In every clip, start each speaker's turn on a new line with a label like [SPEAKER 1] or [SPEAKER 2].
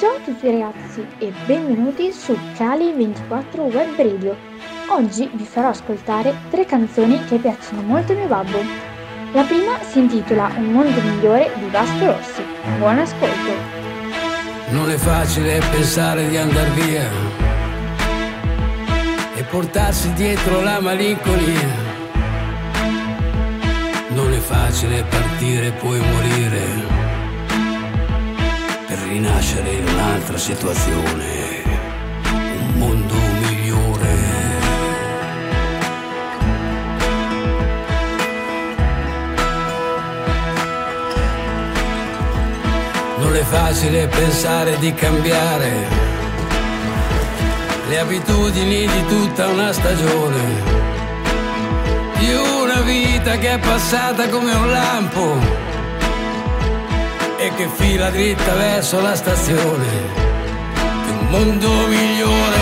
[SPEAKER 1] Ciao a tutti ragazzi e benvenuti su Cali 24 Web Radio. Oggi vi farò ascoltare tre canzoni che piacciono molto a mio babbo. La prima si intitola Un mondo migliore di Vasco Rossi. Buon ascolto!
[SPEAKER 2] Non è facile pensare di andar via e portarsi dietro la malinconia. Non è facile partire e poi morire rinascere in un'altra situazione, un mondo migliore. Non è facile pensare di cambiare le abitudini di tutta una stagione, di una vita che è passata come un lampo e che fila dritta verso la stazione di un mondo migliore.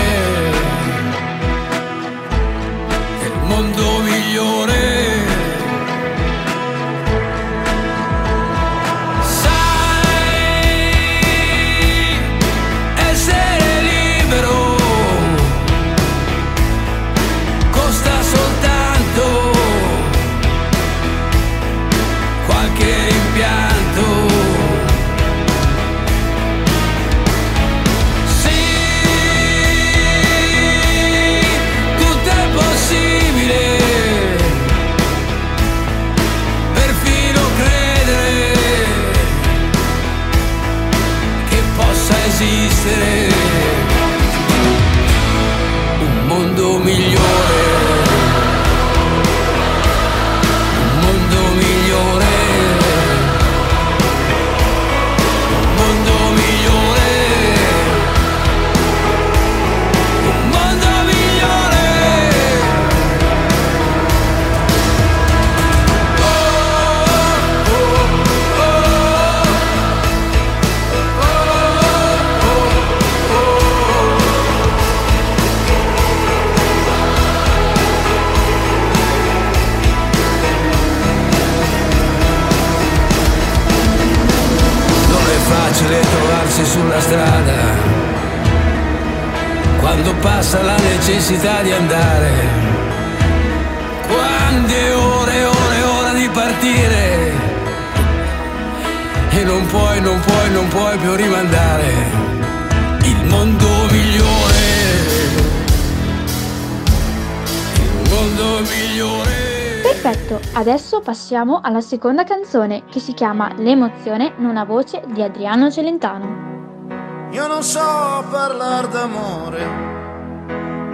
[SPEAKER 2] Il mondo migliore. Say. Trovarsi sulla strada quando passa la necessità di andare. Quante ore e ore e ore di partire e non puoi, non puoi, non puoi più rimandare il mondo migliore. Il mondo migliore.
[SPEAKER 1] Perfetto, adesso passiamo alla seconda canzone che si chiama L'emozione in una voce di Adriano Celentano.
[SPEAKER 3] Io non so parlare d'amore,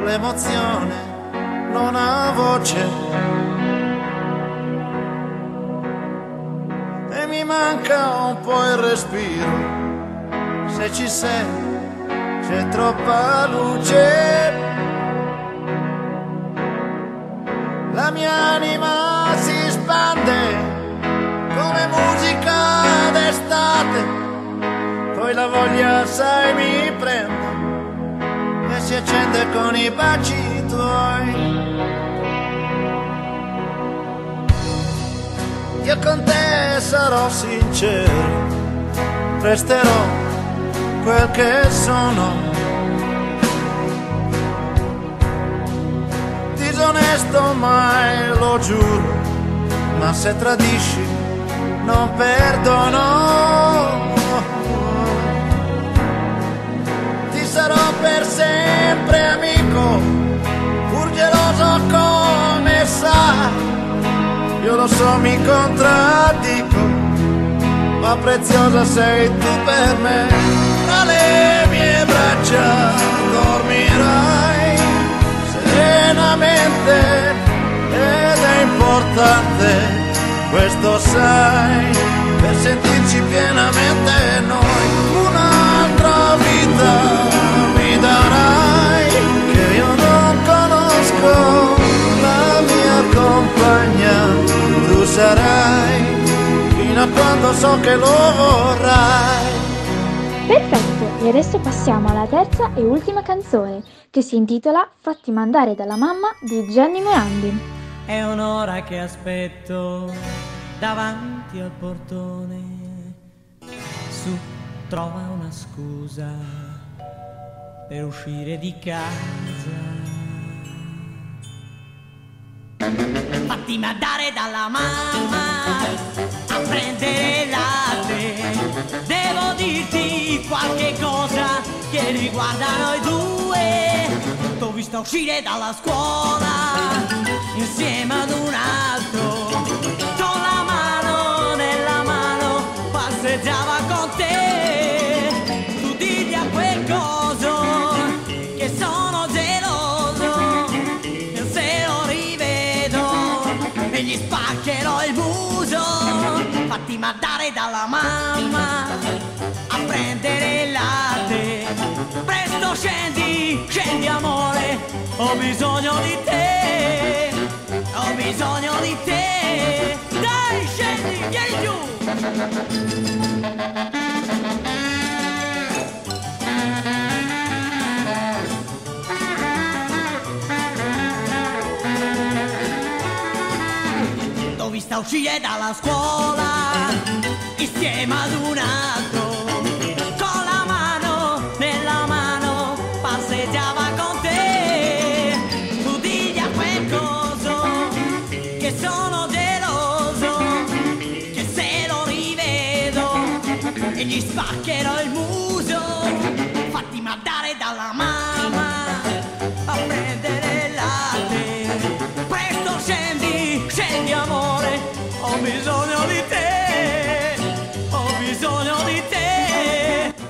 [SPEAKER 3] l'emozione non ha voce. E mi manca un po' il respiro, se ci sei c'è troppa luce. La mia anima d'estate poi la voglia sai mi prende e si accende con i baci tuoi. Io con te sarò sincero, resterò quel che sono. Disonesto mai lo giuro, ma se tradisci non perdono. Lo so, mi contraddico, ma preziosa sei tu per me. Tra le mie braccia dormirai serenamente ed è importante questo sai, per sentirci pienamente noi, un'altra vita quando so che lo vorrai.
[SPEAKER 1] Perfetto, e adesso passiamo alla terza e ultima canzone che si intitola Fatti mandare dalla mamma di Gianni Morandi.
[SPEAKER 4] È un'ora che aspetto davanti al portone. Su, trova una scusa per uscire di casa. Fatti mandare dalla mamma a prendere latte. Devo dirti qualche cosa che riguarda noi due. T'ho visto uscire dalla scuola insieme ad un altro. Con la mano nella mano passeggiava con te. Mamma a prendere il latte. Presto scendi, scendi amore, ho bisogno di te. Ho bisogno di te. Dai, scendi, vieni giù. Vista uscire dalla scuola insieme ad un altro. Con la mano nella mano passeggiava con te. Tu digli a quel coso che sono geloso, che se lo rivedo e gli spaccherò il muso. Fatti mandare dalla mamma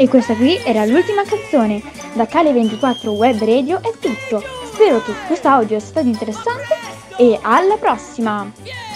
[SPEAKER 1] E questa qui era l'ultima canzone. Da Cale24 Web Radio è tutto. Spero che questo audio sia stato interessante e alla prossima!